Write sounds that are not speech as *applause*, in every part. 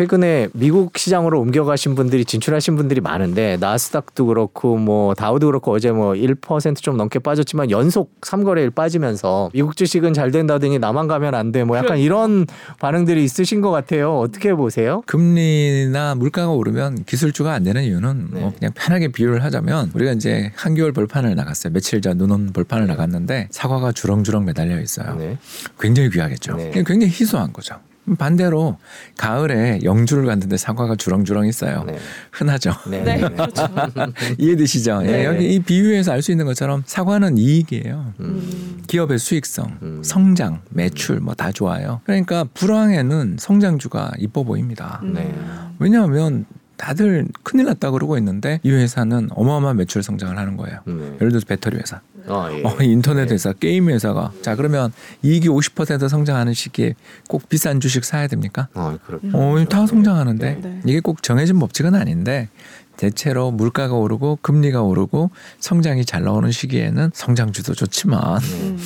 최근에 미국 시장으로 옮겨가신 분들이 진출하신 분들이 많은데 나스닥도 그렇고 뭐 다우도 그렇고 어제 뭐 1%좀 넘게 빠졌지만 연속 3거래일 빠지면서 미국 주식은 잘 된다더니 나만 가면 안 돼. 뭐 약간 이런 반응들이 있으신 것 같아요. 어떻게 보세요? 금리나 물가가 오르면 기술주가 안 되는 이유는 네. 뭐 그냥 편하게 비유를 하자면 우리가 이제 한겨울 벌판을 나갔어요. 며칠 전 눈온 벌판을 나갔는데 사과가 주렁주렁 매달려 있어요. 네. 굉장히 귀하겠죠. 네. 굉장히 희소한 거죠. 반대로 가을에 영주를 갔는데 사과가 주렁주렁 있어요. 네. 흔하죠. 네. 네, 네. 그렇죠. *laughs* 이해되시죠? 네. 예, 여기 이 비유에서 알 수 있는 것처럼 사과는 이익이에요. 음. 기업의 수익성, 음. 성장, 매출 뭐 다 좋아요. 그러니까 불황에는 성장주가 이뻐 보입니다. 음. 네. 왜냐하면 다들 큰일 났다 그러고 있는데 이 회사는 어마어마한 매출 성장을 하는 거예요. 네. 예를 들어서 배터리 회사, 아, 예. 어, 인터넷 회사, 게임 회사가 자 그러면 이익이 50% 성장하는 시기에 꼭 비싼 주식 사야 됩니까? 아, 그렇 어, 다 성장하는데 네. 이게 꼭 정해진 법칙은 아닌데 대체로 물가가 오르고 금리가 오르고 성장이 잘 나오는 시기에는 성장주도 좋지만 음.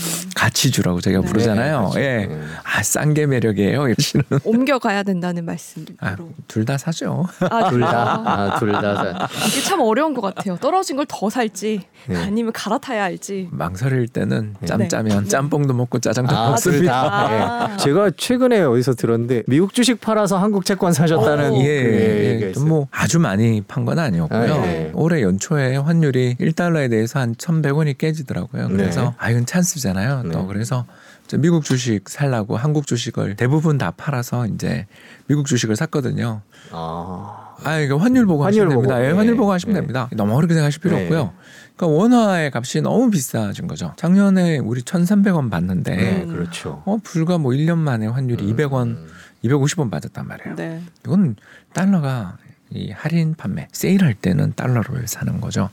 가치주라고 저희가 네. 부르잖아요. 네, 예. 네. 아, 싼 게 매력이에요. 이러시는. *laughs* 옮겨가야 된다는 말씀으로. 아, 둘 다 사죠. 아, 둘 다, 아, 아, 둘 다. 이게 참 어려운 것 같아요. 떨어진 걸 더 살지 네. 아니면 갈아타야 할지. 망설일 때는 네. 짬짜면 짬뽕도 먹고 짜장도 아, 둘 먹습니다. 다. 아. 예. 제가 최근에 어디서 들었는데 미국 주식 팔아서 한국 채권 사셨다는 오. 그 예, 예. 있어요. 뭐 아주 많이 판 건 아니었고요. 아, 예. 올해 연초에 환율이 1달러에 대해서 한 1,100원이 깨지더라고요. 그래서 네. 아 이건 찬스잖아요. 또 네. 그래서 저 미국 주식 살라고 한국 주식을 대부분 다 팔아서 이제 미국 주식을 샀거든요. 아, 아, 이거 환율 보고 환율 하시면 됩니다. 보고. 예, 네. 환율 보고 하시면 네. 됩니다. 너무 어렵게 생각하실 필요 네. 없고요. 그러니까 원화의 값이 너무 비싸진 거죠. 작년에 우리 1,300원 받는데. 그렇죠. 어 불과 뭐 1년 만에 환율이 음. 200원, 250원 받았단 말이에요. 네. 이건 달러가 이 할인 판매, 세일할 때는 달러로 사는 거죠.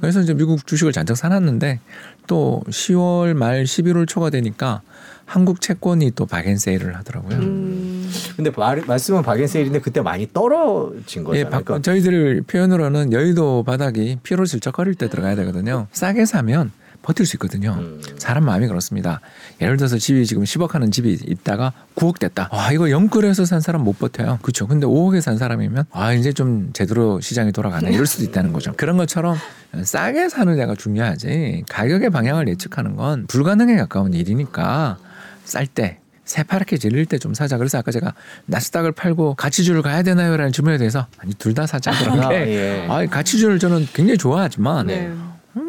그래서 이제 미국 주식을 잔뜩 사놨는데 또 10월 말 11월 초가 되니까 한국 채권이 또 박앤 세일을 하더라고요. 음. 근데 말, 말씀은 박앤세일인데 그때 많이 떨어진 예, 거잖아요. 바, 그러니까 저희들 표현으로는 여의도 바닥이 피로 질적거릴 때 들어가야 되거든요. 싸게 사면 버틸 수 있거든요. 음. 사람 마음이 그렇습니다. 예를 들어서 집이 지금 10억 하는 집이 있다가 9억 됐다. 아, 이거 영끌해서 산 사람 못 버텨요. 그렇죠. 근데 5억에 산 사람이면 아, 이제 좀 제대로 시장이 돌아가네. 이럴 수도 있다는 거죠. 그런 것처럼 싸게 사는 데가 중요하지. 가격의 방향을 예측하는 건 불가능에 가까운 일이니까 쌀때 새파랗게 질릴 때 좀 사자. 그래서 아까 제가 나스닥을 팔고 가치주를 가야 되나요라는 질문에 대해서 아니 둘 다 사자 그런 *laughs* 아, 게 예. 아, 가치주를 저는 굉장히 좋아하지만 네.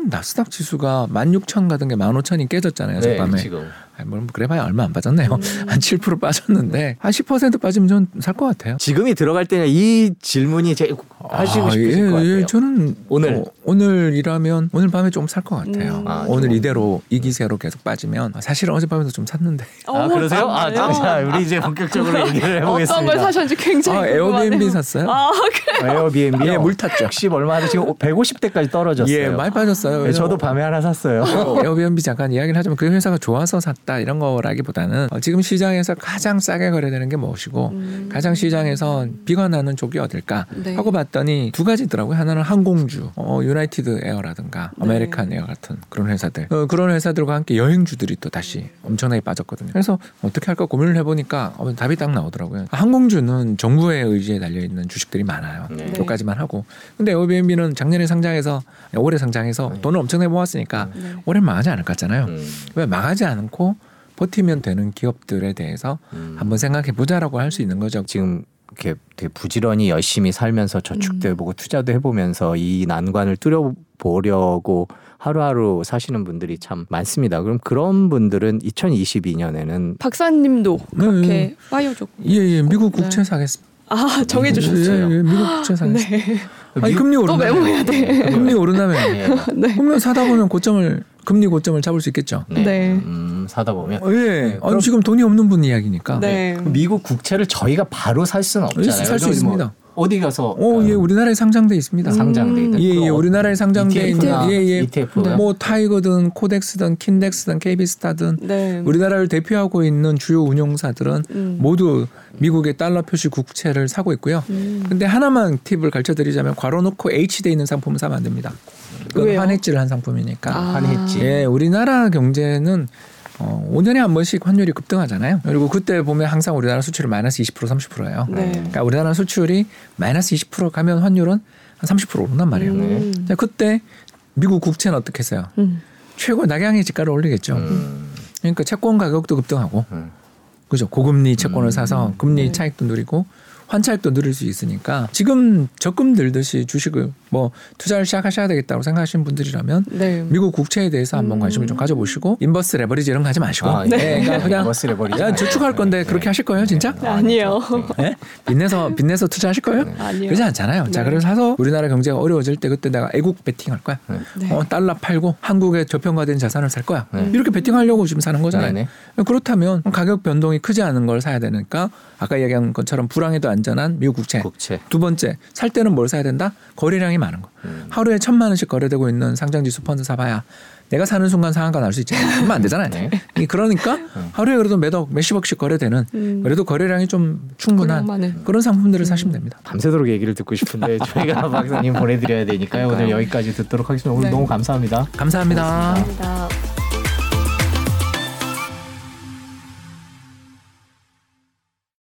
음, 나스닥 지수가 16,000 가던 게 15,000이 깨졌잖아요. 네, 저밤에. 지금 뭐 그래봐야 얼마 안 빠졌네요. 음. 한7% 빠졌는데 한 10% 빠지면 전 살 것 같아요. 지금이 들어갈 때는 이 질문이 제일 하시고 아, 싶으실 예, 것 같아요. 예, 저는 오늘? 어, 오늘이라면 오늘 밤에 좀 살 것 같아요. 음. 아, 오늘 좀. 이대로 이 기세로 계속 빠지면 사실은 어젯밤에도 좀 샀는데 아 어머, 그러세요? 아? 자, 우리 이제 본격적으로 얘기를 해보겠습니다. 어떤 걸 사셨는지 굉장히 아, 에어비앤비. 샀어요. 아, 그래. 에어비앤비 예, 물 탔죠. 60 얼마 하죠? 지금 150대까지 떨어졌어요. 예, 많이 빠졌어요. 네, 저도 밤에 하나 샀어요. 에어비앤비 잠깐 이야기를 하자면 그 회사가 좋아서 샀다 이런 거라기보다는 어, 지금 시장에서 가장 싸게 거래되는 게 무엇이고 음. 가장 시장에서 비관하는 쪽이 어딜까 네. 하고 봤더니 두 가지 있더라고요. 하나는 항공주, 어, 유나이티드 에어라든가 네. 아메리칸 에어 같은 그런 회사들. 어, 그런 회사들과 함께 여행주들이 또 다시 엄청나게 빠졌거든요. 그래서 어떻게 할까 고민을 해보니까 어, 답이 딱 나오더라고요. 항공주는 정부의 의지에 달려 있는 주식들이 많아요. 네. 그것까지만 하고. 근데 에어비앤비는 작년에 상장해서 올해 상장해서 네. 돈을 엄청나게 모았으니까 네. 올해 망하지 않을 것 같잖아요. 음, 왜 망하지 않고 버티면 되는 기업들에 대해서 음. 한번 생각해 보자라고 할 수 있는 거죠. 지금 이렇게 되게 부지런히 열심히 살면서 저축도 음. 해보고 투자도 해보면서 이 난관을 뚫어보려고 하루하루 사시는 분들이 참 많습니다. 그럼 그런 분들은 2022년에는 박사님도 네, 그렇게 네. 파이어족. 예, 예, 미국 네. 국채 사겠습니다. 아 정해주셨어요. 예, 예, 미국 국채 사겠습니다. 네. 아니 금리 또 오른다면 메모해야 돼. 금리 오른다면 예. 네. 그러면 사다 보면 고점을 금리 고점을 잡을 수 있겠죠. 네. 네. 음, 사다 보면 어, 예, 그럼- 아니 지금 돈이 없는 분 이야기니까. 네. 미국 국채를 저희가 바로 살 수는 없잖아요. 살수 저희 뭐 있습니다. 어디 가서 오, 예, 우리나라에 상장돼 있습니다. 음. 상장돼 있다. 예, 예, 우리나라에 상장돼 있는 ETF나 예, 예. ETF가 뭐 타이거든, 코덱스든, 킨덱스든, KB스타든 네. 우리나라를 대표하고 있는 주요 운용사들은 음. 모두 미국의 달러 표시 국채를 사고 있고요. 음. 근데 하나만 팁을 가르쳐 드리자면 괄호 놓고 H돼 있는 상품을 사면 안 됩니다. 그건 왜요? 환해지를 한 상품이니까. 아. 환했지. 예, 우리나라 경제는 어, 5년에 한 번씩 환율이 급등하잖아요. 그리고 그때 보면 항상 우리나라 수출이 마이너스 20% 30%예요. 네. 그러니까 우리나라 수출이 마이너스 20% 가면 환율은 한 30% 오른단 말이에요. 음. 자, 그때 미국 국채는 어떻게 했어요? 음. 최고 낙양의 지가를 올리겠죠. 음. 그러니까 채권 가격도 급등하고, 음. 그죠? 고금리 채권을 사서 금리 네. 차익도 누리고 환차익도 누릴 수 있으니까 지금 적금 들듯이 주식을 뭐 투자를 시작하셔야 되겠다고 생각하시는 분들이라면 네. 미국 국채에 대해서 한번 관심을 좀 가져보시고 인버스 레버리지 이런 거 하지 마시고 아, 네. 그러니까 그냥 버스 레버리지 야 저축할 건데 그렇게 하실 거예요 진짜? 아니요. 네? 빚내서 빚내서 투자하실 거예요? 아니요. 그러지 않잖아요. 자 네. 그래서 사서 우리나라 경제가 어려워질 때 그때 내가 애국 베팅할 거야. 네. 어, 달러 팔고 한국의 저평가된 자산을 살 거야. 네. 이렇게 베팅하려고 지금 사는 거잖아요. 그렇다면 가격 변동이 크지 않은 걸 사야 되니까 아까 얘기한 것처럼 불황에도 안 전한 미국 국채. 국채. 두 번째 살 때는 뭘 사야 된다? 거래량이 많은 거. 음. 하루에 천만 원씩 거래되고 있는 상장지수 펀드 사봐야 내가 사는 순간 상한가 날 수 있잖아요. 그러면 안 되잖아요. 네. 이 그러니까 *laughs* 하루에 그래도 몇억 몇십억씩 거래되는 음. 그래도 거래량이 좀 충분한. 그런 상품들을 사시면 됩니다. 밤새도록 얘기를 듣고 싶은데 *laughs* 저희가 박사님 보내드려야 되니까요. 오늘 여기까지 듣도록 하겠습니다. 오늘 네. 너무 감사합니다. 감사합니다. 감사합니다.